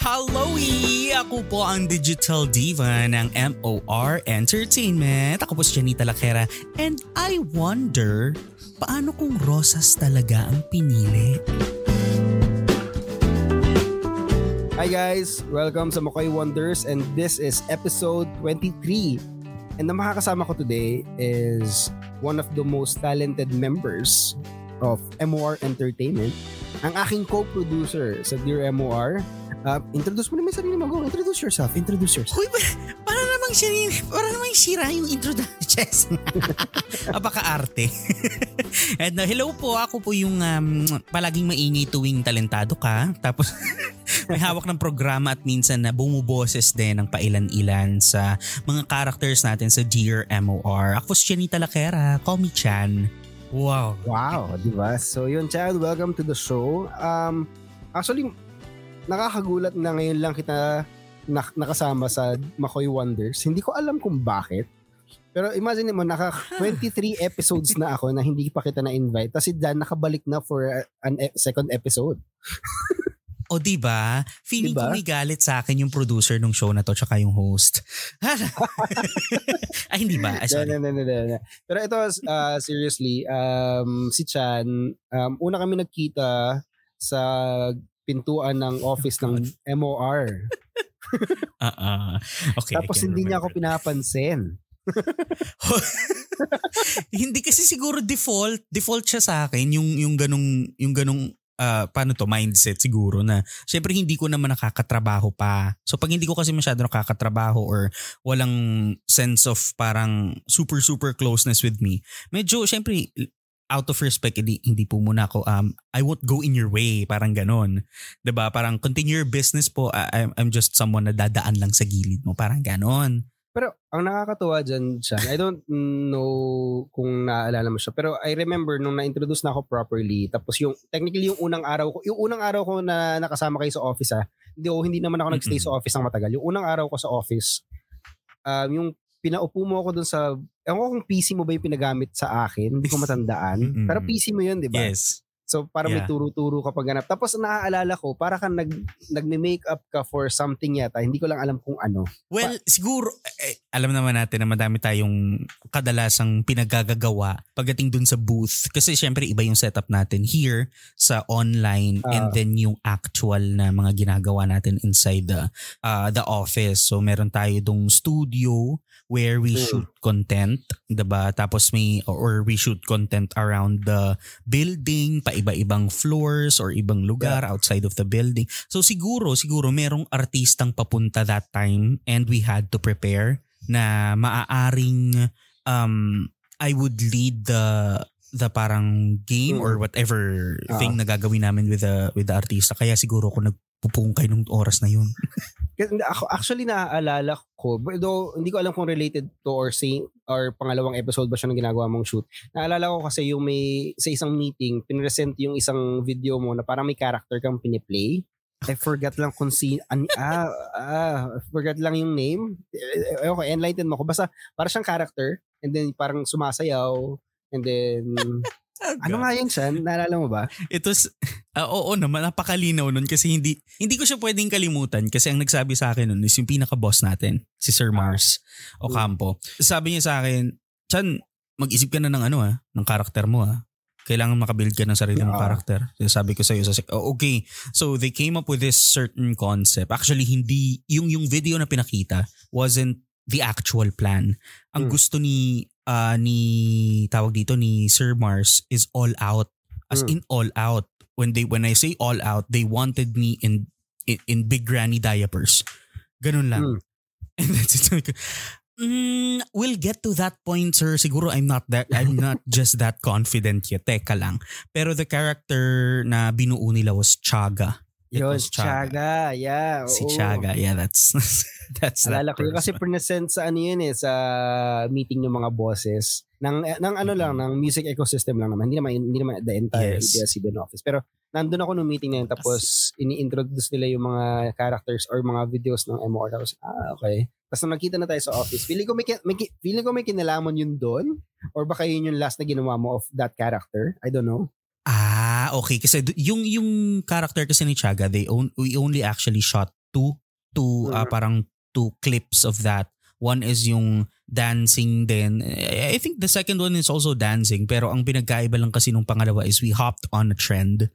Hallowy! Ako po ang digital diva ng MOR Entertainment. Ako po si Janita Lakera and I wonder, paano kung rosas talaga ang pinili? Hi guys! Welcome sa Makoy Wonders and this is episode 23. And the makakasama ko today is one of the most talented members of MOR Entertainment, ang aking co-producer sa Dear MOR. Uh, introduce mo naman sarili mo. Go, introduce yourself. Introduce yourself. Ba- para namang siya, para namang sira yung introduction. Apaka-arte. And uh, hello po, ako po yung um, palaging maingay tuwing talentado ka. Tapos may hawak ng programa at minsan na bumuboses din ng pailan-ilan sa mga characters natin sa Dear MOR. Ako po si Janita Lakera, call me Chan. Wow. Wow, di ba? So yun, Chad, welcome to the show. Um, actually, nakakagulat na ngayon lang kita nak- nakasama sa Makoy Wonders. Hindi ko alam kung bakit. Pero imagine mo, naka 23 episodes na ako na hindi pa kita na-invite. Tapos si Dan nakabalik na for an e- second episode. O di ba? Feeling Diba? ko may galit sa akin yung producer ng show na to tsaka yung host. Ay hindi ba? Ay, sorry. No, no, no, no, no. Pero ito, uh, seriously, um, si Chan, um, una kami nagkita sa pintuan ng office ng MOR. Ah, ah. okay. Tapos hindi niya ako pinapansin. hindi kasi siguro default, default siya sa akin yung yung ganung yung ganung ah, paano to mindset siguro na syempre hindi ko naman nakakatrabaho pa. So pag hindi ko kasi masyado nakakatrabaho or walang sense of parang super super closeness with me, medyo syempre out of respect hindi, hindi po muna ako um I won't go in your way parang ganon ba parang continue your business po I, I'm, I'm just someone na dadaan lang sa gilid mo parang ganon Pero ang nakakatuwa dyan, Chan, I don't know kung naaalala mo siya, pero I remember nung na-introduce na ako properly, tapos yung, technically yung unang araw ko, yung unang araw ko na nakasama kayo sa office ha, hindi, oh, hindi naman ako nagstay Mm-mm. sa office ng matagal. Yung unang araw ko sa office, um, yung pinaupo mo ako dun sa, ewan ko kung PC mo ba yung pinagamit sa akin, hindi ko matandaan. Mm-mm. Pero PC mo yun, di ba? yes So para may Yeah. turo-turo ka pag ganap. Tapos naaalala ko, para kang nag, nagme-makeup ka for something yata, hindi ko lang alam kung ano. Well, siguro, eh, alam naman natin na madami tayong kadalasang pinagagagawa pagdating dun sa booth. Kasi syempre iba yung setup natin here sa online and Ah. then yung actual na mga ginagawa natin inside the uh, the office. So meron tayo dong studio where we Mm. shoot content, 'di ba? Tapos may or we shoot content around the building, pa iba-ibang floors or ibang lugar outside of the building. So siguro, siguro merong artistang papunta that time and we had to prepare na maaaring um I would lead the the parang game or Mm. whatever Ah. thing na gagawin namin with the with the artista. Kaya siguro ako nagpupungkay nung oras na yun. Ako actually naaalala ko, though hindi ko alam kung related to or same or pangalawang episode ba siya ng ginagawa mong shoot. Naalala ko kasi yung may sa isang meeting, pinresent yung isang video mo na parang may character kang piniplay. I forgot lang kung si an, ah, ah, forgot lang yung name. Eh, Okay, enlighten mo ko. Basta para siyang character and then parang sumasayaw and then ano nga yun siya? Naalala mo ba? It was, ah, oo naman, napakalinaw nun kasi hindi, hindi ko siya pwedeng kalimutan kasi ang nagsabi sa akin nun is yung pinaka-boss natin, si Sir Mars Ocampo. Sabi niya sa akin, Chan, mag-isip ka na ng ano ah, ng karakter mo ah. Kailangan makabuild ka ng sarili mong Yeah. karakter. Sabi ko sa iyo sa sec- oh, okay. So they came up with this certain concept. Actually hindi yung yung video na pinakita wasn't the actual plan. Ang Hmm. gusto ni ah, ni tawag dito ni Sir Mars is all out. As Hmm. in all out. When they when I say all out, they wanted me in in, in big granny diapers. Ganun lang. Hmm. And that's it. Ko, Mm, we'll get to that point, sir. Siguro I'm not that I'm not just that confident yet. Teka lang. Pero the character na binuo nila was Chaga. It Yun, was Chaga. Chaga. Yeah. Si oo. Chaga. Yeah, that's that's that Alala ko yun kasi present sa ano yun eh, sa meeting ng mga bosses. Ng, ng ano lang, ng music ecosystem lang naman. Hindi naman, hindi naman the entire Yes. ABS-CBN office. Pero nandun ako nung meeting na yun tapos ini-introduce nila yung mga characters or mga videos ng MOR. Tapos, ah, okay. Tapos nung nakita na tayo sa office, feeling ko may, may, feeling ko may kinalaman yun doon or baka yun yung last na ginawa mo of that character. I don't know. Ah, okay. Kasi yung yung character kasi ni Chaga, they own, we only actually shot two two uh, parang two clips of that. One is yung dancing din. I think the second one is also dancing pero ang pinagkaiba lang kasi nung pangalawa is we hopped on a trend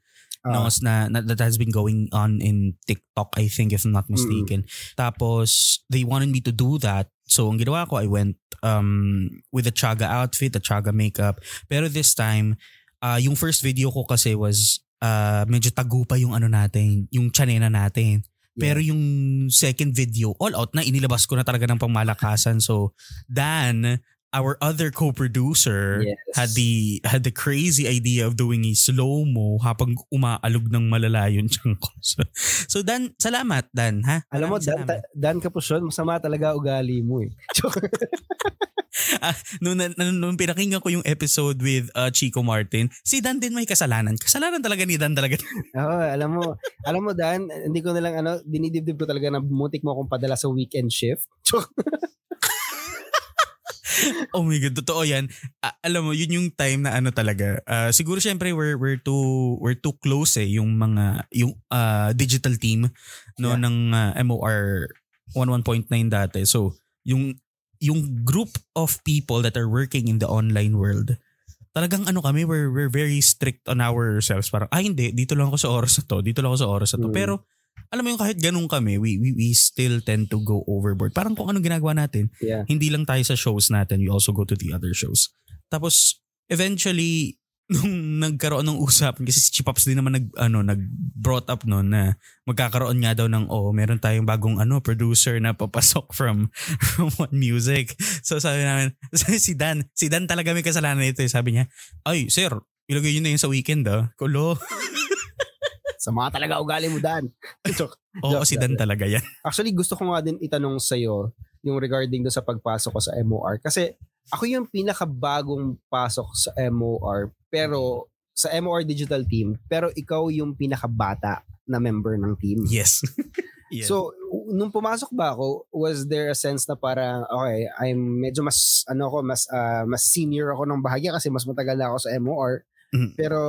no, Ah, na, na that has been going on in TikTok I think if I'm not mistaken. Tapos they wanted me to do that. So ang ginawa ko I went um with a chaga outfit, a chaga makeup. Pero this time uh, yung first video ko kasi was uh, medyo tagupa yung ano natin, yung chanena natin. Pero yung second video, all out na, inilabas ko na talaga ng pangmalakasan. So, Dan, our other co-producer, yes. had the had the crazy idea of doing a slow-mo habang umaalog ng malala yung tiyan ko. So, so Dan, salamat Dan, ha? Alam mo, Dan, salamat. ta- Dan Capusyon, masama talaga ugali mo eh. Nung, nung, nung pinakinggan ko yung episode with uh, Chico Martin, si Dan din may kasalanan. Kasalanan talaga ni Dan talaga. Oo, alam mo, alam mo Dan, hindi ko na lang ano, dinidibdib ko talaga na muntik mo akong padala sa weekend shift. Oh my God, totoo yan. Ah, alam mo, yun yung time na ano talaga. ah, siguro syempre we're, we're too we're too close eh yung mga yung ah, digital team no Yeah. ng ah, MOR 11.9 dati. So, yung yung group of people that are working in the online world, talagang ano kami, we're, we're very strict on ourselves. Parang, ah hindi, dito lang ako sa oras na to, dito lang ako sa oras na to. Mm. Pero, alam mo yung kahit ganun kami, we, we, we still tend to go overboard. Parang kung anong ginagawa natin, Yeah. hindi lang tayo sa shows natin, we also go to the other shows. Tapos, eventually, nung nagkaroon ng usapan, kasi si Chipops din naman nag, ano, nag-brought up noon na magkakaroon nga daw ng, oh, meron tayong bagong ano, producer na papasok from, from One Music. So sabi namin, si Dan, si Dan talaga may kasalanan nito. eh. Sabi niya, ay, sir, ilagay yun na yun sa weekend ah. Kulo. Sama talaga ugali mo, Dan. Joke. Oo, Joke, si Dan talaga yan. Actually, gusto ko nga din itanong sa'yo yung regarding do sa pagpasok ko sa MOR. Kasi ako yung pinakabagong pasok sa MOR pero sa MOR digital team pero ikaw yung pinakabata na member ng team. Yes. yes. So, nung pumasok ba ako, was there a sense na parang, okay, I'm medyo mas, ano ko, mas, ah, mas senior ako ng bahagya kasi mas matagal na ako sa MOR. Mhm. Pero,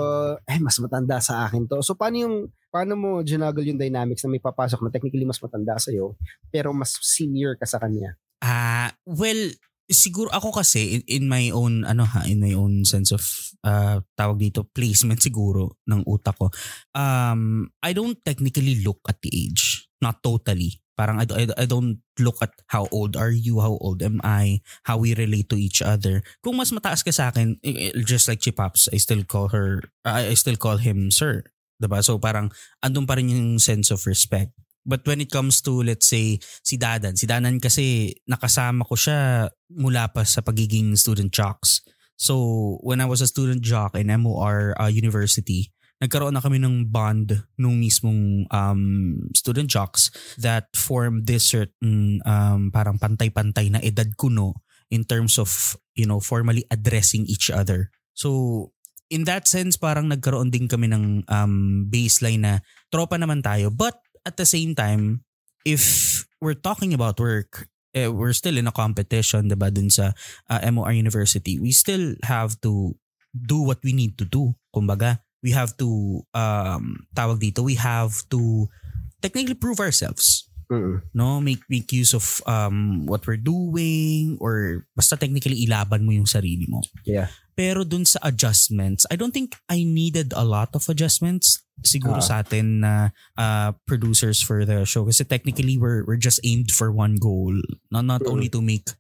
eh, mas matanda sa akin to. So, paano yung, paano mo ginuggle yung dynamics na may papasok na technically mas matanda sa'yo, pero mas senior ka sa kanya? Ah, well, siguro ako kasi in, in my own ano ha, in my own sense of uh, tawag dito placement siguro ng utak ko. Um, I don't technically look at the age, not totally. Parang I, I, I don't look at how old are you, how old am I, how we relate to each other. Kung mas mataas ka sa akin, just like Chipaps, I still call her, I, still call him sir. 'Di ba? So parang andun pa rin yung sense of respect. But when it comes to let's say si Dadan, si Dadan kasi nakasama ko siya mula pa sa pagiging student jocks. So when I was a student jock in MOR uh, University, nagkaroon na kami ng bond nung mismong um, student jocks that form this certain um, parang pantay-pantay na edad kuno in terms of you know formally addressing each other. So in that sense parang nagkaroon din kami ng um, baseline na tropa naman tayo. But at the same time if we're talking about work eh, we're still in a competition diba dun sa uh, MOR University. We still have to do what we need to do kumbaga we have to um tawag dito we have to technically prove ourselves Mm. no make make use of um what we're doing or basta technically ilaban mo yung sarili mo Yeah. pero dun sa adjustments I don't think I needed a lot of adjustments siguro Ah. sa atin na uh, producers for the show kasi technically we're we're just aimed for one goal not not Mhm. only to make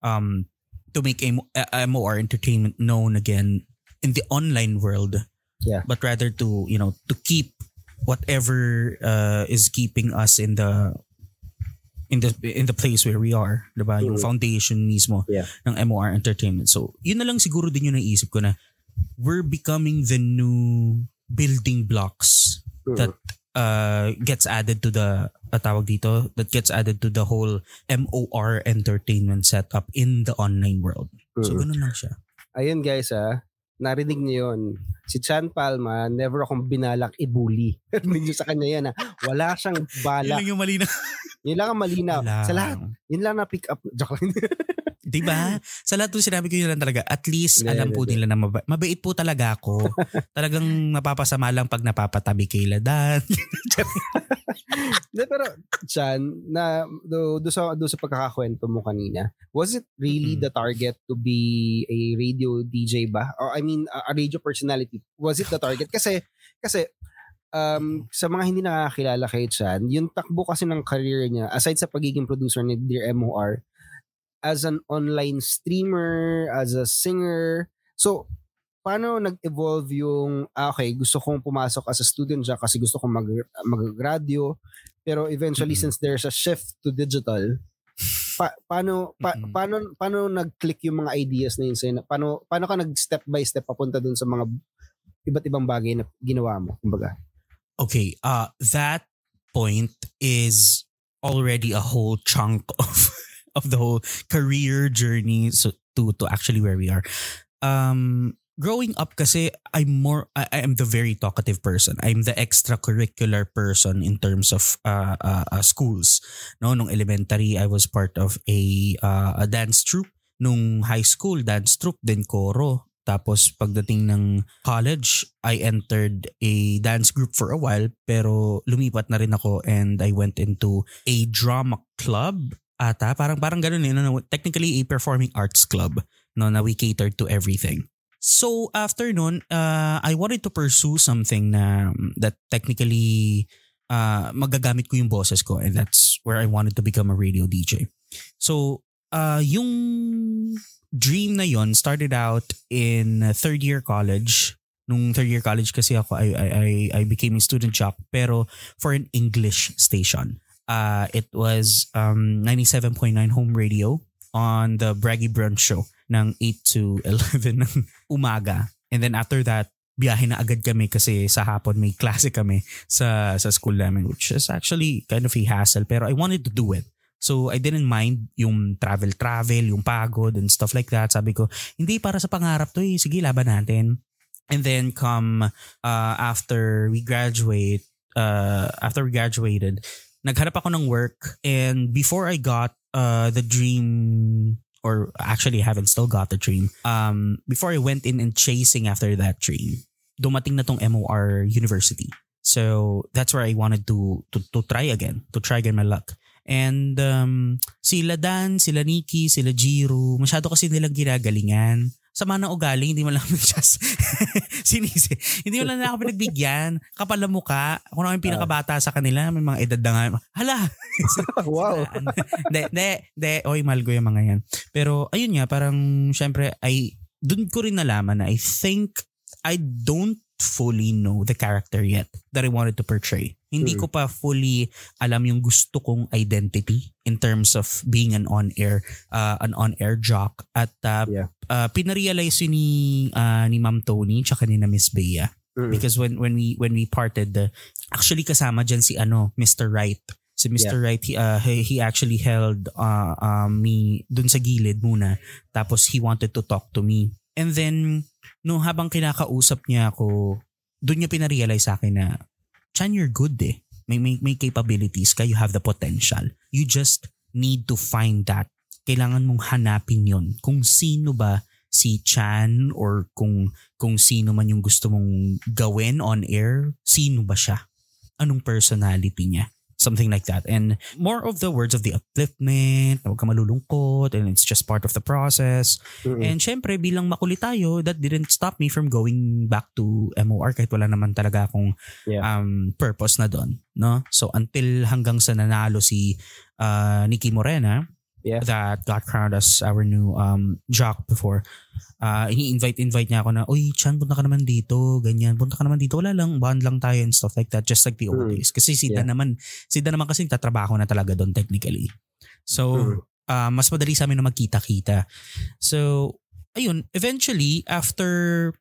um to make M- uh, MOR entertainment known again in the online world Yeah. but rather to you know to keep whatever uh, is keeping us in the in the in the place where we are, 'di ba? Yung Mhm. foundation mismo Yeah. ng MOR Entertainment. So, yun na lang siguro din yung naisip ko na we're becoming the new building blocks Mm. that uh, gets added to the uh, tawag dito that gets added to the whole MOR entertainment setup in the online world. So Mm. ganun lang siya. Ayun guys ah, narinig niyo yun. Si Chan Palma, never akong binalak i-bully. Narinig niyo sa kanya yan ah. Wala siyang Yun balak. lang yung mali na. Yun lang ang malinaw. Sa lahat, yun lang na pick up. Joke lang. Diba? Sa lahat ng sinabi ko yun lang talaga, at least Hindi, alam po hindi. nila na maba- mabait po talaga ako. Talagang napapasama lang pag napapatabi kay Ladan. De, pero, Chan, na, do, do, sa, do sa pagkakakwento mo kanina, was it really Mm. the target to be a radio DJ ba? Or I mean, a, a radio personality? Was it the target? Kasi, kasi, um, sa mga hindi nakakilala kay Chan, yung takbo kasi ng career niya, aside sa pagiging producer ni Dear MOR, as an online streamer, as a singer, so, paano nag-evolve yung, ah, okay, gusto kong pumasok as a student siya kasi gusto kong mag, mag-radio, pero eventually, Mhm. since there's a shift to digital, pa, paano, pa, Mhm. paano, paano nag-click yung mga ideas na yun sa'yo? Paano, paano ka nag-step by step papunta dun sa mga iba't ibang bagay na ginawa mo, kumbaga? Okay, uh that point is already a whole chunk of of the whole career journey so to to actually where we are. Um growing up kasi I'm more I, am the very talkative person. I'm the extracurricular person in terms of uh, uh, uh schools. No, nung elementary I was part of a uh, a dance troupe. Nung high school dance troupe then koro. Tapos pagdating ng college, I entered a dance group for a while pero lumipat na rin ako and I went into a drama club ata. Parang parang ganun eh. No, technically a performing arts club no, na we catered to everything. So after nun, uh, I wanted to pursue something na that technically uh, magagamit ko yung boses ko and that's where I wanted to become a radio DJ. So uh, yung dream na yon started out in third year college. Nung third year college kasi ako, I, I, I- I became a student jock pero for an English station. Uh, it was um, 97.9 home radio on the Braggy Brunch show ng 8 to 11 ng umaga. And then after that, biyahe na agad kami kasi sa hapon may klase kami sa sa school namin which is actually kind of a hassle pero I wanted to do it. So I didn't mind yung travel-travel, yung pagod and stuff like that. Sabi ko, hindi para sa pangarap to eh. Sige, laban natin. And then come uh, after we graduate, uh, after we graduated, naghanap ako ng work and before I got uh, the dream or actually haven't still got the dream. Um, before I went in and chasing after that dream, dumating na tong MOR University. So that's where I wanted to to to try again, to try again my luck. And um, sila Dan, sila Nikki, sila Jiro, masyado kasi nilang ginagalingan. Sama ng ugali, hindi mo lang just sinisi. Hindi mo lang ako pinagbigyan. Kapal na mukha. Kung ano yung pinakabata sa kanila, may mga edad na nga. Hala! wow. Hindi, hindi, hindi. Oy, mahal ko yung mga yan. Pero ayun nga, parang syempre, ay, dun ko rin nalaman na I think I don't fully know the character yet that I wanted to portray. Hindi Mm. ko pa fully alam yung gusto kong identity in terms of being an on-air uh, an on-air jock at uh, Yeah. uh, pinarealize yun ni uh, ni Ma'am Tony tsaka ni na Miss Bea Mm. because when when we when we parted the actually kasama diyan si ano Mr. Wright si Mr. Wright he, uh, he, he actually held uh, um, me dun sa gilid muna tapos he wanted to talk to me and then no habang kinakausap niya ako dun niya pinarealize sa akin na Chan you're good eh. May, may, may capabilities ka. You have the potential. You just need to find that. Kailangan mong hanapin yon kung sino ba si Chan or kung kung sino man yung gusto mong gawin on air, sino ba siya? Anong personality niya? Something like that. And more of the words of the upliftment, huwag ka malulungkot, and it's just part of the process. Mm-mm. And syempre, bilang makulit tayo, that didn't stop me from going back to MOR kahit wala naman talaga akong Yeah. um, purpose na doon. No? So until hanggang sa nanalo si uh, Nikki Morena, Yeah. that got crowned as our new um, jock before, uh, ini-invite-invite niya ako na, Uy, Chan, punta ka naman dito, ganyan, punta ka naman dito, wala lang, bond lang tayo and stuff like that, just like the old Mm. days. Kasi si Dan Yeah. naman, si Dan naman kasi tatrabaho na talaga doon technically. So, Mm. uh, mas madali sa amin na magkita-kita. So, ayun, eventually, after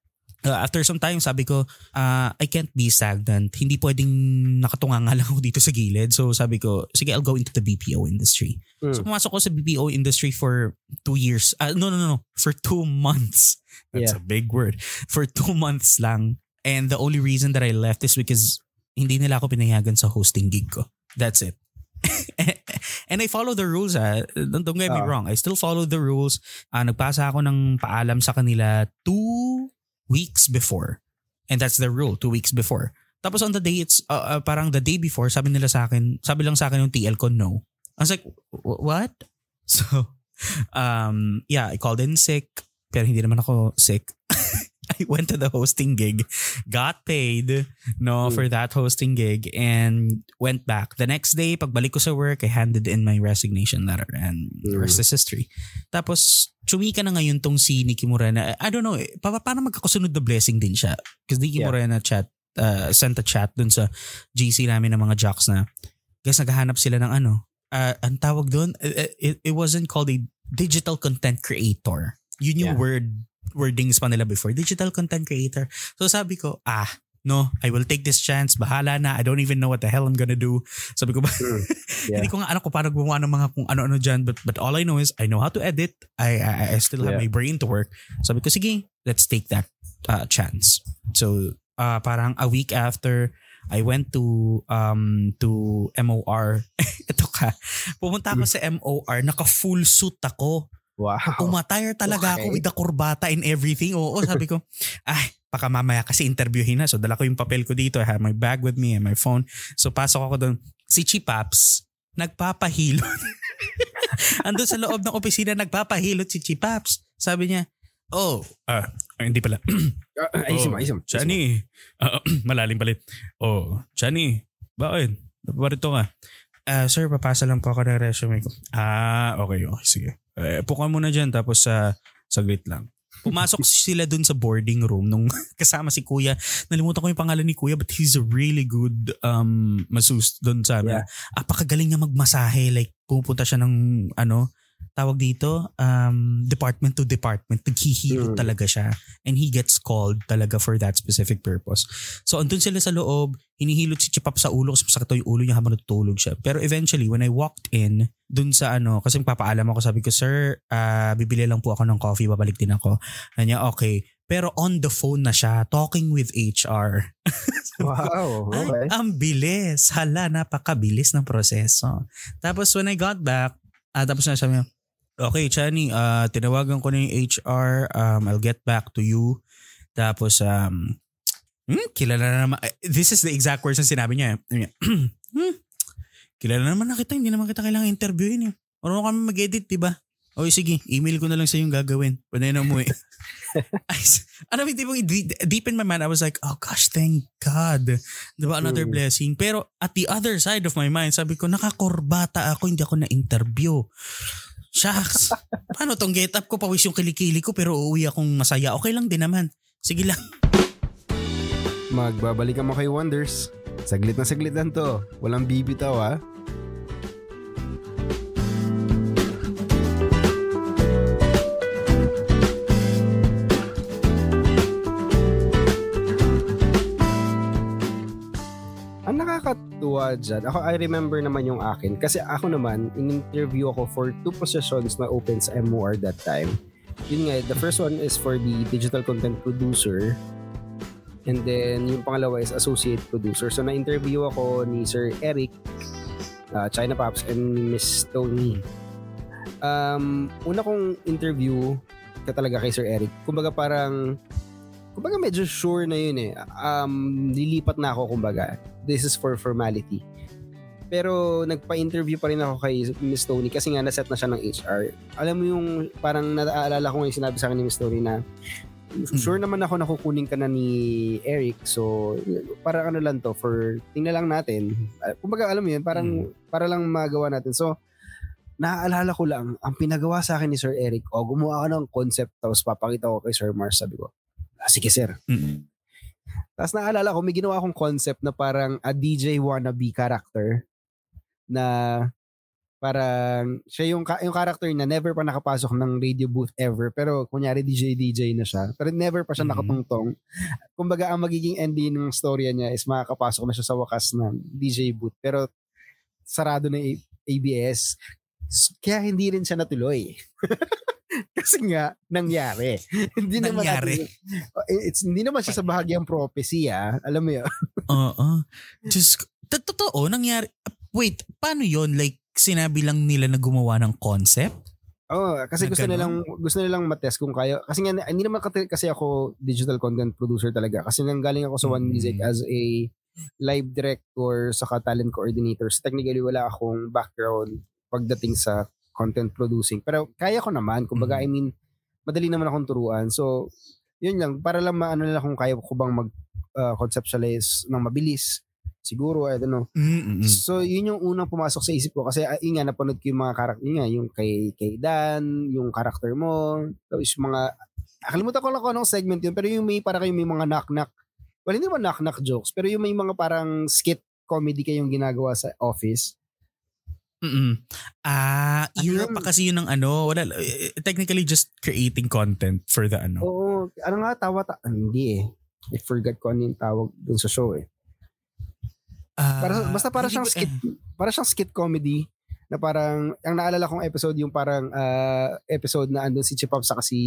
uh, after some time, sabi ko, uh, I can't be stagnant. Hindi pwedeng nakatunga nga lang ako dito sa gilid. So, sabi ko, sige, I'll go into the BPO industry. Mm. So, pumasok ko sa BPO industry for two years. Uh, no, no, no, no. For two months. That's Yeah. a big word. For two months lang. And the only reason that I left is because hindi nila ako pinayagan sa hosting gig ko. That's it. and I follow the rules ah. Don't, don't get me Ah. wrong. I still follow the rules. Ah, nagpasa ako ng paalam sa kanila two weeks before. And that's the rule, two weeks before. Tapos on the day, it's uh, uh, parang the day before, sabi nila sa akin, sabi lang sa akin yung TL ko, no. I was like, what? So, um, yeah, I called in sick, pero hindi naman ako sick. I went to the hosting gig, got paid no mm. for that hosting gig and went back. The next day, pagbalik ko sa work, I handed in my resignation letter and mm. the rest is history. Tapos, chumika na ngayon tong si Nikki Morena. I don't know, eh, pa paano magkakasunod na blessing din siya? Because Nikki yeah. Morena chat uh, sent a chat dun sa GC namin ng mga jocks na guys, naghahanap sila ng ano, uh, ang tawag doon, it, it wasn't called a digital content creator. Yun yung yeah. word wordings pa nila before, digital content creator. So sabi ko, ah, no, I will take this chance. Bahala na. I don't even know what the hell I'm gonna do. Sabi ko ba, mm, yeah. hindi ko nga alam ko paano gumawa ng mga kung ano-ano dyan. But, but all I know is I know how to edit. I, I, I still have yeah. my brain to work. Sabi ko, sige, let's take that uh, chance. So, uh, parang a week after, I went to um to MOR. Ito ka. Pumunta ako mm. sa MOR, naka full suit ako. Wow. Umatire talaga okay. ako with the kurbata and everything. Oo, sabi ko, ay, baka mamaya kasi interviewin na. So dala ko yung papel ko dito. I have my bag with me and my phone. So pasok ako doon. Si Chipaps, nagpapahilot. Ando sa loob ng opisina, nagpapahilot si Chipaps. Sabi niya, oh, ah, hindi pala. uh, ayusin mo, ayusin mo. Chani, uh, malalim palit. Oh, Chani, bakit? Napaparito ka. Uh, sir, papasa lang po ako ng resume ko. Ah, okay, okay, sige. Eh, puka mo na dyan tapos sa uh, saglit lang. Pumasok sila dun sa boarding room nung kasama si Kuya. Nalimutan ko yung pangalan ni Kuya but he's a really good um masus dun sa amin. Yeah. Apakagaling niya magmasahe. Like pupunta siya ng ano, tawag dito, um, department to department. Naghihilot mm. talaga siya. And he gets called talaga for that specific purpose. So, andun sila sa loob, hinihilot si Chipap sa ulo kasi masakit yung ulo niya habang natutulog siya. Pero eventually, when I walked in, dun sa ano, kasi papaalam ako, sabi ko, Sir, uh, bibili lang po ako ng coffee, babalik din ako. Kanya, okay. Pero on the phone na siya, talking with HR. wow, okay. Ay, ang bilis. Hala, napakabilis ng proseso. Tapos when I got back, ah, tapos na sabi niya, Okay, Chani, uh, tinawagan ko na yung HR. Um, I'll get back to you. Tapos, um, hmm, kilala na naman. Eh, this is the exact words na sinabi niya. hmm, kilala naman na kita. Hindi naman kita kailangan interviewin. Eh. Marunong kami mag-edit, di ba? O sige, email ko na lang sa yung gagawin. Pwede na umuwi. ano yung tipong deep in my mind, I was like, oh gosh, thank God. Di ba? Another mm. blessing. Pero at the other side of my mind, sabi ko, nakakorbata ako, hindi ako na-interview. Shucks. Paano tong get up ko? Pawis yung kilikili ko pero uuwi akong masaya. Okay lang din naman. Sige lang. Magbabalik mo kay Wonders. Saglit na saglit lang to. Walang bibitaw ha. Nakakatuwa dyan, ako I remember naman yung akin. Kasi ako naman, in-interview ako for two positions na open sa MOR that time. Yun nga, the first one is for the digital content producer. And then, yung pangalawa is associate producer. So, na-interview ako ni Sir Eric, uh, China Pops, and Miss Tony. Um, una kong interview ka talaga kay Sir Eric. Kumbaga parang kumbaga medyo sure na yun eh. Um, lilipat na ako kumbaga. This is for formality. Pero nagpa-interview pa rin ako kay Miss Tony kasi nga naset na siya ng HR. Alam mo yung parang naaalala ko ngayon sinabi sa akin ni Miss Tony na sure naman ako nakukunin ka na ni Eric. So, para ano lang to, for tingnan lang natin. Uh, kumbaga, alam mo yun, parang mm. para lang magawa natin. So, naaalala ko lang, ang pinagawa sa akin ni Sir Eric, o oh, gumawa ka ng concept tapos papakita ko kay Sir Mars. Sabi ko, ah, sige sir. Mm-hmm. Tapos naalala ko, may ginawa akong concept na parang a DJ wannabe character na parang siya yung, yung character na never pa nakapasok ng radio booth ever. Pero kunyari DJ DJ na siya pero never pa siya mm-hmm. nakatungtong. Kumbaga ang magiging ending ng storya niya is makakapasok na siya sa wakas ng DJ booth pero sarado na ABS kaya hindi rin siya natuloy Kasi nga, nangyari. hindi naman nangyari. Natin, oh, it's, hindi naman siya sa bahagyang prophecy, ah. Alam mo yun? Oo. Just, totoo, nangyari. Wait, paano yon Like, sinabi lang nila na gumawa ng concept? Oh, kasi na gusto ganun? nilang gusto nilang matest kung kaya kasi nga hindi naman kasi ako digital content producer talaga kasi nang galing ako sa One Music mm. as a live director saka talent coordinator. So technically wala akong background pagdating sa content producing. Pero kaya ko naman. Kumbaga, Mhm. I mean, madali naman akong turuan. So, yun lang. Para lang maano lang kung kaya ko bang mag-conceptualize ng mabilis. Siguro, I don't know. Mm-mm. So, yun yung unang pumasok sa isip ko. Kasi, uh, yun nga, napanood ko yung mga karakter. Yun nga, yung kay, kay Dan, yung karakter mo. Tapos yung mga, akalimutan ko lang kung anong segment yun. Pero yung may, para kayo may mga knock-knock. Well, hindi naman knock-knock jokes. Pero yung may mga parang skit comedy kayong ginagawa sa office. Mm-mm. Ah, Ano yun? pa kasi yun ng ano, wala eh, technically just creating content for the ano. Oo. Ano nga, tawa, ta- ah, hindi eh. I forgot ko ano yung tawag dun sa show eh. Ah, Para, basta para siyang skit, para siyang skit comedy na parang, ang naalala kong episode yung parang ah, episode na andun si Chipop saka si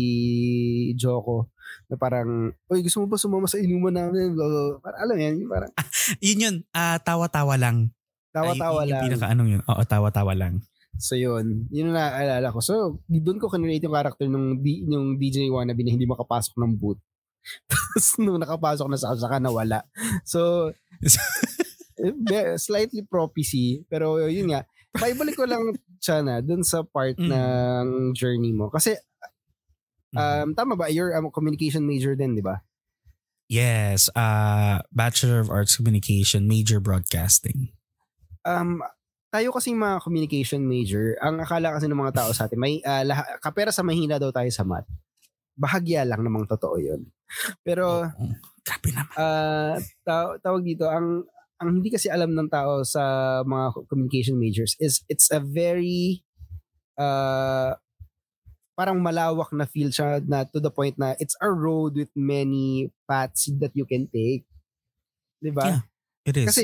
Joko na parang, uy gusto mo ba sumama sa inuman namin? Parang, alam yan, yung parang yun yun, ah, tawa-tawa lang. Tawa-tawa lang. Yung pinaka anong yun. Oo, tawa-tawa lang. So yun, yun ang naalala ko. So, doon ko kinrelate yung character nung, D, yung DJ wannabe na hindi makapasok ng booth. Tapos nung nakapasok na sa saka nawala. So, eh, slightly prophecy. Pero yun nga, maibalik ko lang siya na dun sa part Mm. ng journey mo. Kasi, um, tama ba? You're a communication major din, di ba? yes, uh, Bachelor of Arts Communication, major broadcasting. Um, tayo kasing mga communication major, ang akala kasi ng mga tao sa atin, may uh, laha- kapera sa mahina daw tayo sa math. Bahagya lang namang totoo yun. Pero. Grabe naman. ah taw- tawag dito, ang ang hindi kasi alam ng tao sa mga communication majors is it's a very uh, parang malawak na field siya na to the point na it's a road with many paths that you can take. 'Di ba? Yeah. It is. Kasi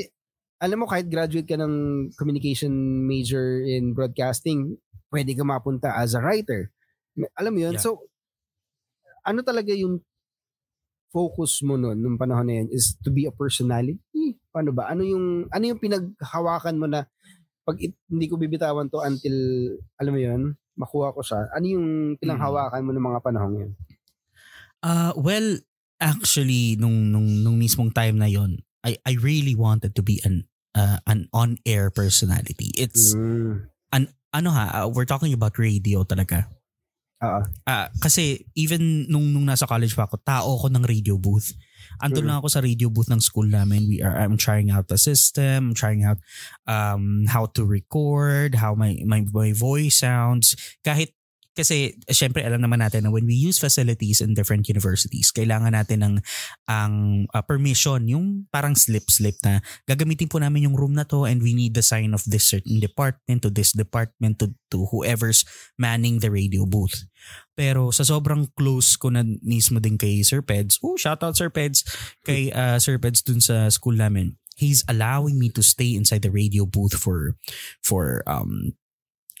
alam mo kahit graduate ka ng communication major in broadcasting, pwede ka mapunta as a writer. Alam mo 'yun? Yeah. So ano talaga yung focus mo noon nung panahon na yun is to be a personality? Paano ba? Ano yung ano yung pinaghawakan mo na pag it- hindi ko bibitawan to until alam mo 'yun, makuha ko siya. Ano yung pinanghawakan mo ng mga panahon yun? Uh, well, actually, nung, nung, nung mismong time na yon I, I really wanted to be an uh, an on-air personality. It's, Mm. ano ha, uh, we're talking about radio talaga. Oo. Ah, kasi even nung nung nasa college pa ako, tao ako ng radio booth. Andun Mm. lang ako sa radio booth ng school namin. We are I'm trying out the system, I'm trying out um how to record, how my my, my voice sounds. Kahit kasi syempre alam naman natin na when we use facilities in different universities, kailangan natin ng ang ah, permission, yung parang slip-slip na gagamitin po namin yung room na to and we need the sign of this certain department to this department to, to whoever's manning the radio booth. Pero sa sobrang close ko na mismo din kay Sir Peds, oh shout out Sir Peds, kay uh, Sir Peds dun sa school namin. He's allowing me to stay inside the radio booth for for um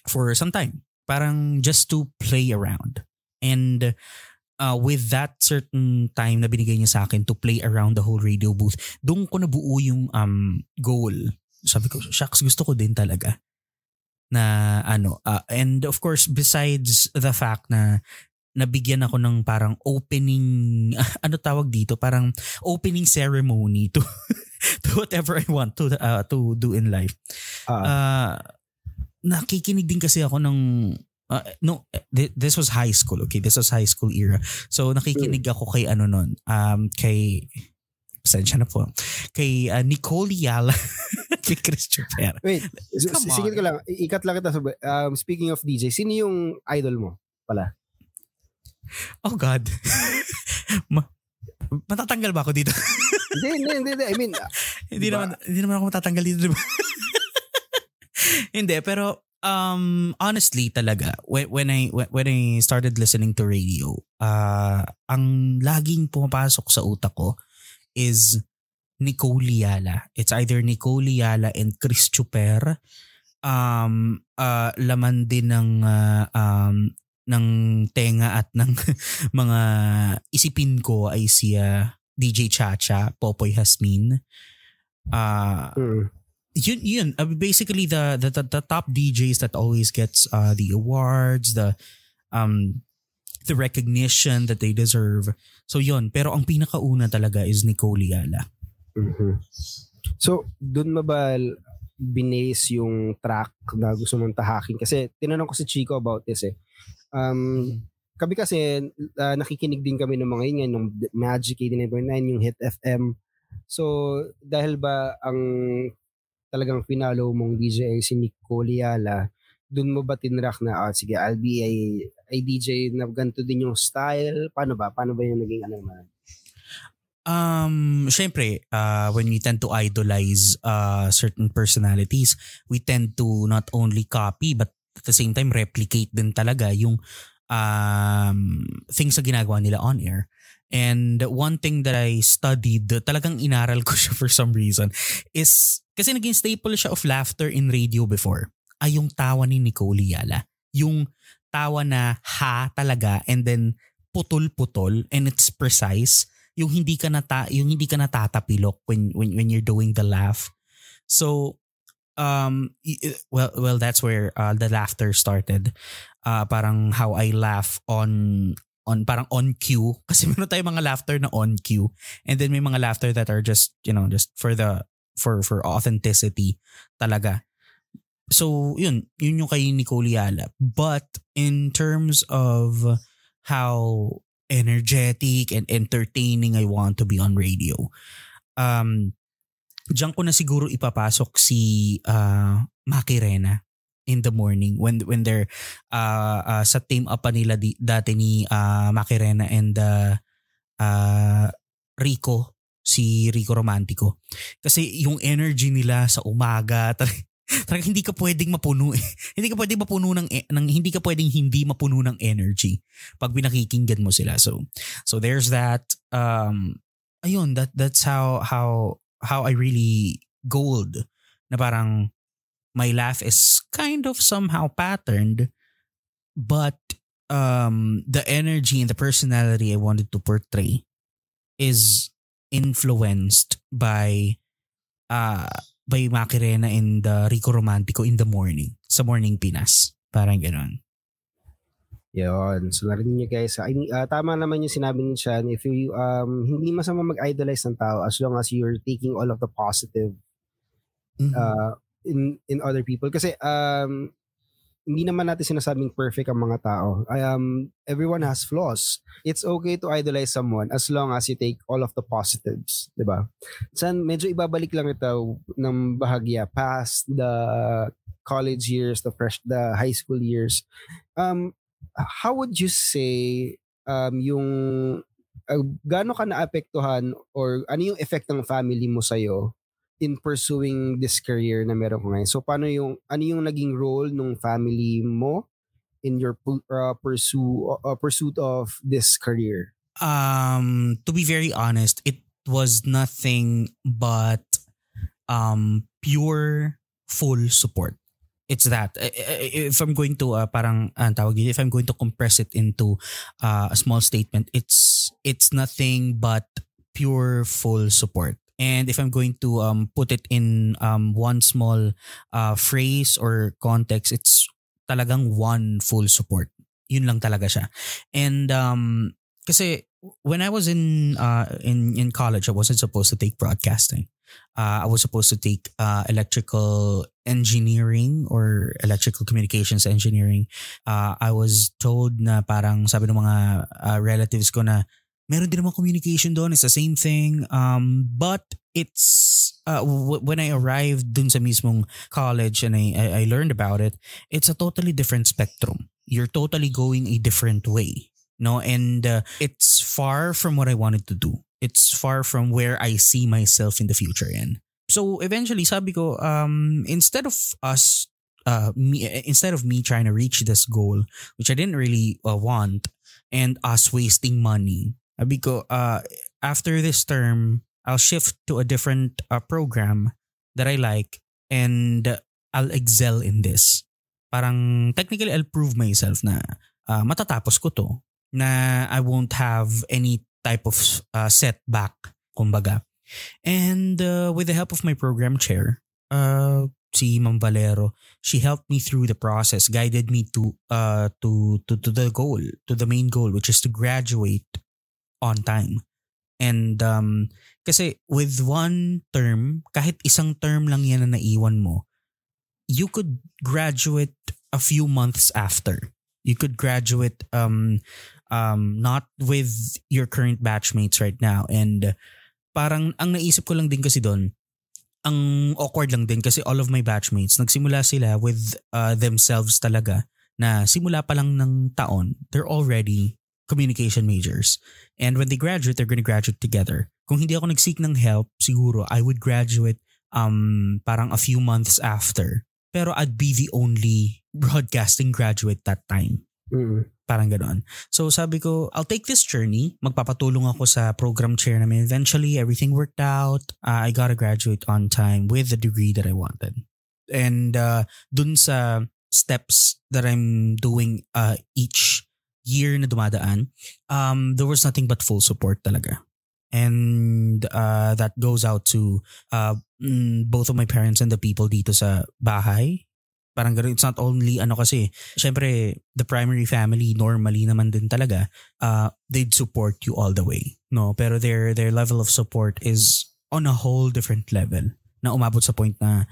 for some time. Parang just to play around. And uh, with that certain time na binigay niya sa akin to play around the whole radio booth, doon ko nabuo yung um, goal. Sabi ko, shucks, gusto ko din talaga. Na ano, uh, and of course, besides the fact na nabigyan ako ng parang opening, ano tawag dito, parang opening ceremony to to whatever I want to uh, to do in life. Ah. Uh, nakikinig din kasi ako ng uh, no th- this was high school okay this was high school era so nakikinig ako kay ano nun um kay pasensya na po kay uh, Nicole Yala kay Christian Pera Wait, Come sigit ko lang. Ikat lang kita. Um, speaking of DJ, sino yung idol mo? oh god Ma- matatanggal ba ako dito hindi, hindi, hindi, hindi. I mean, hindi Diba? naman hindi naman ako matatanggal dito diba? hindi pero um honestly talaga when, when I when, I started listening to radio uh ang laging pumapasok sa utak ko is Nicole Yala. It's either Nicole Yala and Chris Chuper. Um uh, laman din ng uh, um ng tenga at ng mga isipin ko ay si uh, DJ Chacha, Popoy Hasmin. Uh, mm, yun yun uh, basically the, the the top DJs that always gets uh the awards the um the recognition that they deserve so yun pero ang pinakauna talaga is Nicole Yala mhm. So, dun mo ba yung track na gusto mong tahakin? Kasi tinanong ko si Chico about this eh. Um, kami kasi uh, nakikinig din kami ng mga yun ng Magic 89.9, yung Hit FM. So, dahil ba ang talagang finalo mong DJ si Nico Liala, dun mo ba tinrack na, oh, sige, I'll be a, a DJ na ganito din yung style? Paano ba? Paano ba yung naging ano man? Um, syempre, uh, when we tend to idolize uh, certain personalities, we tend to not only copy but at the same time replicate din talaga yung um, things na ginagawa nila on air. And one thing that I studied, talagang inaral ko siya for some reason, is kasi naging staple siya of laughter in radio before ay yung tawa ni Nicole Yala. Yung tawa na ha talaga and then putol-putol and it's precise. Yung hindi ka nata yung hindi ka natatapilok when when when you're doing the laugh. So um well well that's where uh, the laughter started. Uh, parang how I laugh on on parang on cue kasi meron tayong mga laughter na on cue and then may mga laughter that are just you know just for the for for authenticity talaga So, yun. Yun yung kay Nicole Yala. But in terms of how energetic and entertaining I want to be on radio, um, diyan ko na siguro ipapasok si uh, Maki Rena in the morning when when they're uh, uh, sa team up pa nila di, dati ni uh, Maki Rena and uh, uh, Rico si Rico Romantico. Kasi yung energy nila sa umaga, Talaga hindi ka pwedeng mapuno eh. hindi ka pwedeng mapuno ng, e, ng hindi ka pwedeng hindi mapuno ng energy pag binakikinggan mo sila. So so there's that um ayun that that's how how how I really gold na parang my laugh is kind of somehow patterned but um the energy and the personality I wanted to portray is influenced by uh by Macarena and uh, Rico Romantico in the morning. Sa Morning Pinas. Parang gano'n. Yun. So narinig niyo guys. I mean, uh, tama naman yung sinabi ni Chan. If you, um, hindi masama mag-idolize ng tao as long as you're taking all of the positive mm-hmm. uh, in in other people. Kasi um, hindi naman natin sinasabing perfect ang mga tao. Um, everyone has flaws. It's okay to idolize someone as long as you take all of the positives, di ba? San, medyo ibabalik lang ito ng bahagya past the college years, the fresh, the high school years. Um, how would you say um, yung uh, gaano ka naapektuhan or ano yung effect ng family mo sa'yo in pursuing this career na meron ko ngayon. So paano yung ano yung naging role ng family mo in your uh, pursue uh, pursuit of this career? Um to be very honest, it was nothing but um pure full support. It's that if I'm going to uh, parang uh, tawag if I'm going to compress it into uh, a small statement, it's it's nothing but pure full support. And if I'm going to um, put it in um, one small uh, phrase or context, it's talagang one full support. Yun lang talaga siya. And um, kasi when I was in uh, in in college, I wasn't supposed to take broadcasting. Uh, I was supposed to take uh, electrical engineering or electrical communications engineering. Uh, I was told na parang sabi ng mga uh, relatives ko na meron din naman communication doon. It's the same thing. Um, but it's, uh, w- when I arrived dun sa mismong college and I, I, I learned about it, it's a totally different spectrum. You're totally going a different way. No, and uh, it's far from what I wanted to do. It's far from where I see myself in the future in. So eventually, sabi ko, um, instead of us uh, me, instead of me trying to reach this goal, which I didn't really uh, want, and us wasting money Sabi ko, uh, after this term, I'll shift to a different uh, program that I like and I'll excel in this. Parang technically I'll prove myself na uh, matatapos ko to. Na I won't have any type of uh, setback, kumbaga. And uh, with the help of my program chair, uh, si Ma'am Valero, she helped me through the process, guided me to uh to to to the goal, to the main goal, which is to graduate on time. And um, kasi with one term, kahit isang term lang yan na naiwan mo, you could graduate a few months after. You could graduate um, um, not with your current batchmates right now. And parang ang naisip ko lang din kasi doon, ang awkward lang din kasi all of my batchmates, nagsimula sila with uh, themselves talaga na simula pa lang ng taon, they're already communication majors. And when they graduate, they're gonna graduate together. Kung hindi ako nag-seek ng help, siguro I would graduate um parang a few months after. Pero I'd be the only broadcasting graduate that time. Mm. Parang ganoon. So sabi ko, I'll take this journey. Magpapatulong ako sa program chair namin. Eventually, everything worked out. Uh, I got to graduate on time with the degree that I wanted. And uh, dun sa steps that I'm doing uh, each year na dumadaan, um, there was nothing but full support talaga. And uh, that goes out to uh, mm, both of my parents and the people dito sa bahay. Parang ganun, it's not only ano kasi, syempre the primary family normally naman din talaga, uh, they'd support you all the way. No, pero their their level of support is on a whole different level na umabot sa point na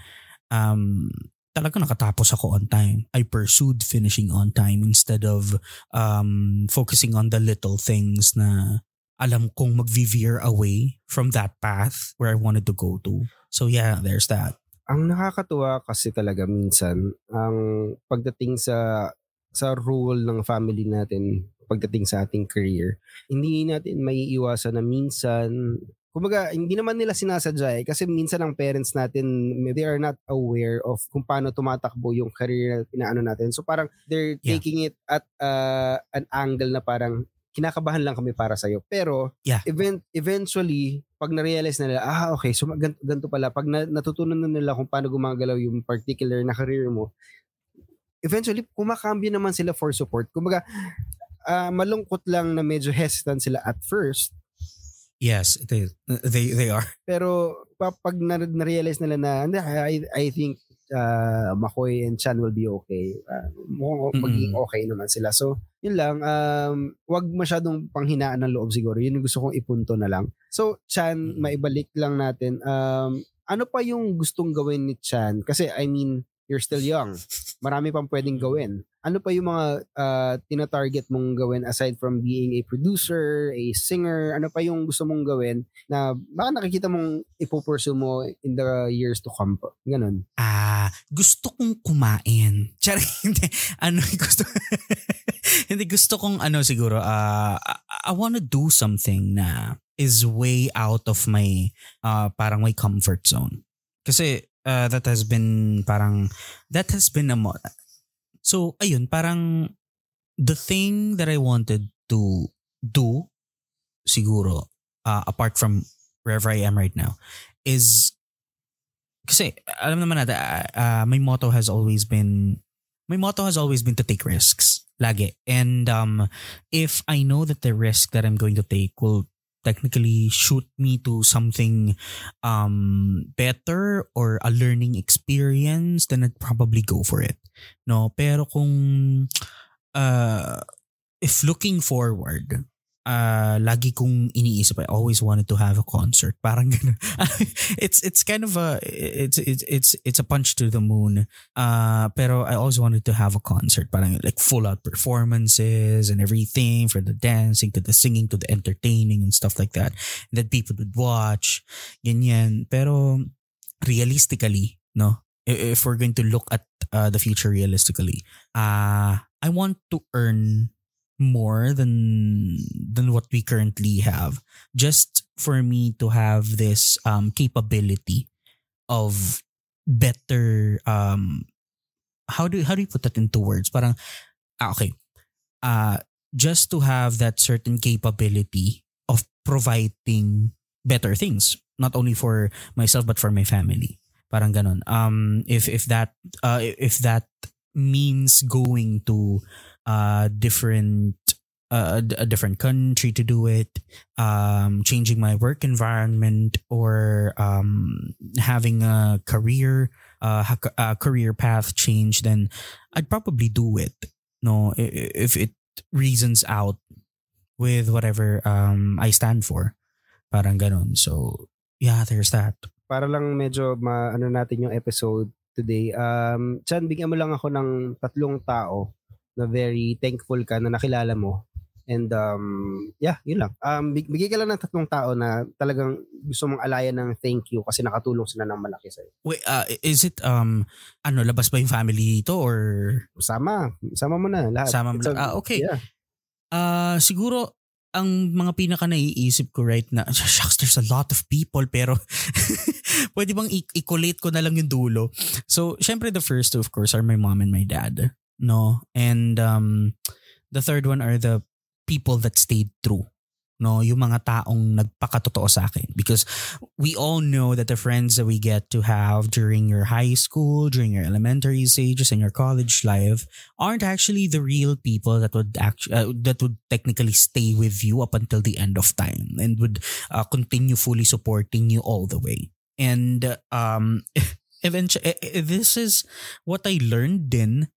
um, talaga nakatapos ako on time. I pursued finishing on time instead of um, focusing on the little things na alam kong mag-veer away from that path where I wanted to go to. So yeah, there's that. Ang nakakatuwa kasi talaga minsan ang pagdating sa sa role ng family natin pagdating sa ating career, hindi natin maiiwasan na minsan kumbaga, hindi naman nila sinasadya eh. Kasi minsan ang parents natin, they are not aware of kung paano tumatakbo yung career na pinaano natin. So parang they're Yeah. taking it at uh, an angle na parang kinakabahan lang kami para sa'yo. Pero Yeah. event, eventually, pag na-realize na nila, ah okay, so ganito, ganito pala. Pag na, natutunan na nila kung paano gumagalaw yung particular na career mo, eventually, kumakambyo naman sila for support. Kumbaga, ah, malungkot lang na medyo hesitant sila at first Yes, it is. They they are. Pero pa- pag na- na-realize nila na, I, I think uh, Makoy and Chan will be okay. Uh, magiging okay naman sila. So, yun lang. Um, wag masyadong panghinaan ng loob siguro. Yun yung gusto kong ipunto na lang. So, Chan, maibalik lang natin. Um, ano pa yung gustong gawin ni Chan? Kasi, I mean, you're still young. Marami pang pwedeng gawin. Ano pa yung mga uh, tina-target mong gawin aside from being a producer, a singer? Ano pa yung gusto mong gawin na baka nakikita mong ipupursue mo in the years to come po? Ganon. Ah, gusto kong kumain. Char, hindi. Ano, gusto, hindi gusto kong ano siguro, ah, I, I wanna do something na is way out of my, uh, parang my comfort zone. Kasi, uh, that has been parang, that has been a, mo- so, ayun, parang, the thing that I wanted to do, siguro, uh, apart from wherever I am right now, is kasi alam naman natin, uh, uh, my motto has always been, my motto has always been to take risks. Lagi. And um, if I know that the risk that I'm going to take will technically shoot me to something um, better or a learning experience, then I'd probably go for it. No, pero kung uh, if looking forward, uh, lagi kong iniisip, I always wanted to have a concert. Parang ganun. it's it's kind of a it's it's it's it's a punch to the moon. Uh, pero I always wanted to have a concert. Parang like full out performances and everything from the dancing to the singing to the entertaining and stuff like that. that people would watch. Ganyan. Pero realistically, no? If we're going to look at uh, the future realistically, uh, I want to earn more than than what we currently have. Just for me to have this um capability of better um how do how do you put that into words? Parang ah, okay. Uh just to have that certain capability of providing better things not only for myself but for my family. Parang ganon um if if that uh if that means going to a different uh, a different country to do it um changing my work environment or um having a career uh a career path change then I'd probably do it no if it reasons out with whatever um I stand for Parang ganun. So, yeah, there's that. Para lang medyo ma ano natin yung episode today. Um, Chan, bigyan mo lang ako ng tatlong tao na very thankful ka na nakilala mo. And um, yeah, yun lang. Um, big- bigay ka lang ng tatlong tao na talagang gusto mong alayan ng thank you kasi nakatulong sila ng malaki sa'yo. Wait, uh, is it, um, ano, labas ba yung family dito or Sama. Sama mo na lahat. sama mo It's lang? a- Ah, okay. Yeah. Ah, siguro, ang mga pinaka naiisip ko right na, shucks, there's a lot of people, pero pwede bang i-collate ko na lang yung dulo? So, syempre the first two, of course, are my mom and my dad. No? And um, the third one are the people that stayed true. No, yung mga taong nagpakatotoo sa akin. Because we all know that the friends that we get to have during your high school, during your elementary stages, and your college life aren't actually the real people that would actually uh, that would technically stay with you up until the end of time and would uh, continue fully supporting you all the way. And um, eventually, this is what I learned din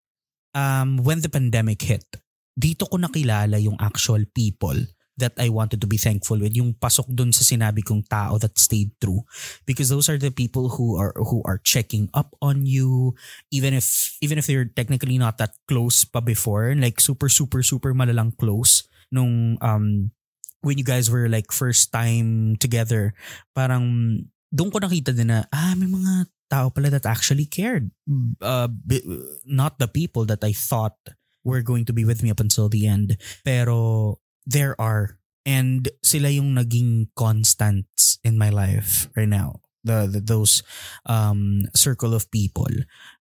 um, when the pandemic hit. Dito ko nakilala yung actual people that I wanted to be thankful with yung pasok dun sa sinabi kong tao that stayed true because those are the people who are who are checking up on you even if even if they're technically not that close pa before like super super super malalang close nung um when you guys were like first time together parang doon ko nakita din na ah may mga tao pala that actually cared. Uh, bi- not the people that I thought were going to be with me up until the end. Pero there are. And sila yung naging constants in my life right now. The, the those um circle of people.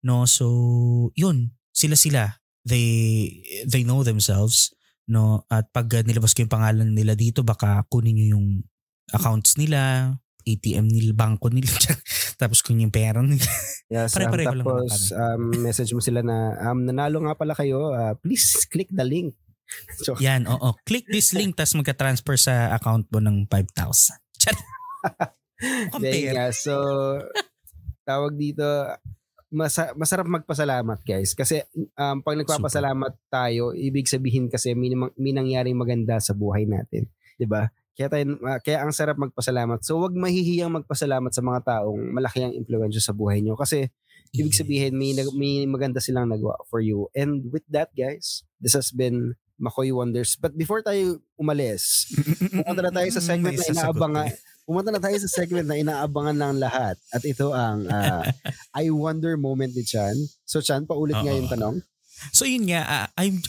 No so yun. Sila sila. They they know themselves. No at pag nilabas ko yung pangalan nila dito baka kunin niyo yung accounts nila ATM nila bangko nila tapos kunin yung pera nila Yes, um, lang naman tapos um, message mo sila na um, nanalo nga pala kayo. Uh, please click the link. So, yan oo click this link tapos magka-transfer sa account mo ng 5,000 Chat. Nga, so, tawag dito, masa- masarap magpasalamat guys. Kasi um, pag nagpapasalamat tayo, ibig sabihin kasi may, may nangyaring maganda sa buhay natin. 'di ba? Kaya, tayo, ah, kaya ang sarap magpasalamat. So wag mahihiyang magpasalamat sa mga taong malaki ang impluensya sa buhay nyo. Kasi ibig sabihin may, may maganda silang nagawa for you. And with that guys, this has been Makoy Wonders. But before tayo umalis, pumunta na tayo sa segment na inaabangan. Pumunta na tayo sa segment na inaabangan ng lahat. At ito ang ah, I wonder moment ni Chan. So Chan, paulit nga yung tanong. So yun nga, ah, I'm,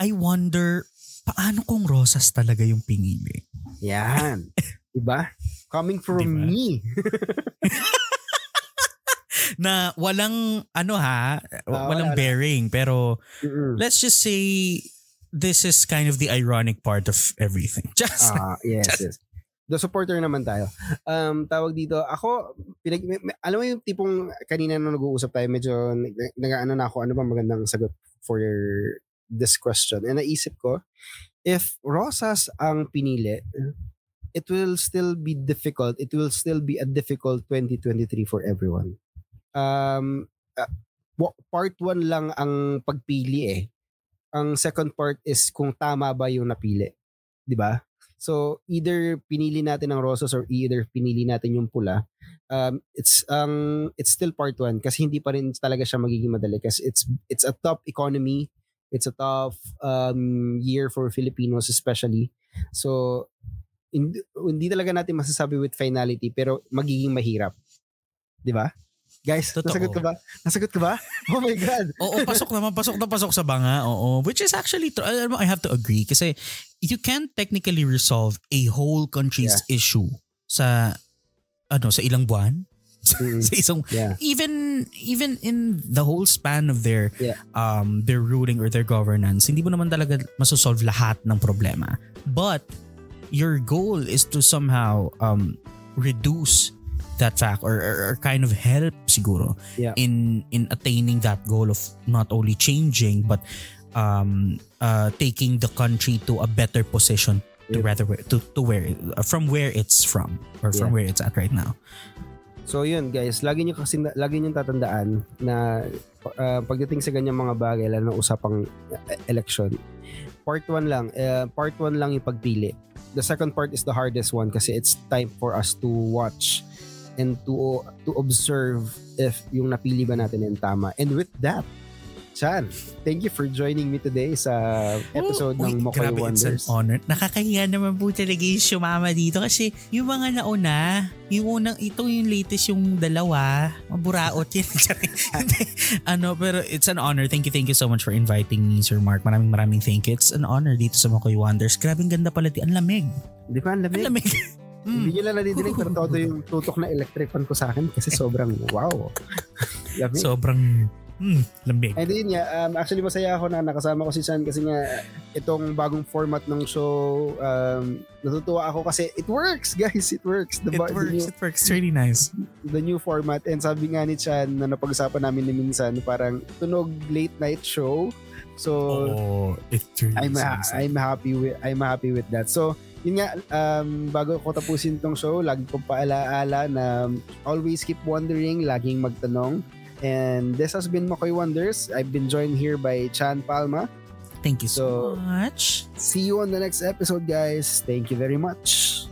I wonder, paano kung rosas talaga yung pinili? Yan. diba? Coming from Diba? me. Na walang, ano ha, Ah, walang wala. bearing. Pero Mm-mm. let's just say, this is kind of the ironic part of everything. Just, Ah, yes, yes. The supporter naman tayo. Um, tawag dito, ako, pinag, may- may- alam mo yung tipong kanina nung nag-uusap tayo, medyo nag- nag-ano na ako, ano ba magandang sagot for your, this question. And naisip ko, if Rosas ang pinili, it will still be difficult. It will still be a difficult 2023 for everyone. Um, uh, part 1 lang ang pagpili eh. Ang second part is kung tama ba yung napili. 'Di ba? So either pinili natin ang rosas or either pinili natin yung pula. Um, it's um it's still part 1 kasi hindi pa rin talaga siya magiging madali kasi it's it's a tough economy. It's a tough um year for Filipinos especially. So hindi, hindi talaga natin masasabi with finality pero magiging mahirap. 'Di ba? Guys, Totoo. nasagot ka ba? Nasagot ka ba? Oh my God. Oo, pasok naman, pasok na pasok sa banga. Oo. Which is actually, I have to agree kasi you can't technically resolve a whole country's issue sa, ano, sa ilang buwan. Mm, sa isang, yeah. even, even in the whole span of their, Yeah. um, their ruling or their governance, hindi mo naman talaga masosolve lahat ng problema. But, your goal is to somehow um, reduce that fact or, or, or kind of help siguro Yeah. in in attaining that goal of not only changing but um uh taking the country to a better position to Yep. rather to to where from where it's from or from Yeah. where it's at right now. So yun guys, lagi niyo kasi lagi niyo tatandaan na uh, pagdating sa ganyang mga bagay lalo na usapang uh, election. Part 1 lang, uh, part 1 lang yung pagpili. the second part is the hardest one kasi it's time for us to watch and to to observe if yung napili ba natin yung tama. And with that, Chan, thank you for joining me today sa episode Oh, ng Mokoy grabe, it's an Wonders. honor. Nakakahiya naman po talaga yung sumama dito kasi yung mga nauna, yung unang, ito yung latest yung dalawa, maburaot yun. Ano, pero it's an honor. Thank you, thank you so much for inviting me, Sir Mark. Maraming maraming thank you. It's an honor dito sa Makoy Wonders. Grabe ang ganda pala. Ang lamig. Di ba? Ang Ang lamig. lamig. Mm. Hindi nyo lang nadidinig pero todo yung tutok na electric fan ko sa akin kasi sobrang wow. Lamig. Sobrang mm, lamig. And yun nga, um, actually masaya ako na nakasama ko si Chan kasi nga itong bagong format ng show, um, natutuwa ako kasi it works guys, it works. The, It ba- the works. new, It works. It's really nice. the new format and sabi nga ni Chan na napag-usapan namin ni minsan parang tunog late night show. So oh, it really I'm ha- I'm happy with I'm happy with that. So yun nga um, bago ko tapusin tong show, lagi kong paalaala na always keep wondering, laging magtanong. And this has been Makoy Wonders. I've been joined here by Chan Palma. Thank you so So- much. See you on the next episode, guys. Thank you very much.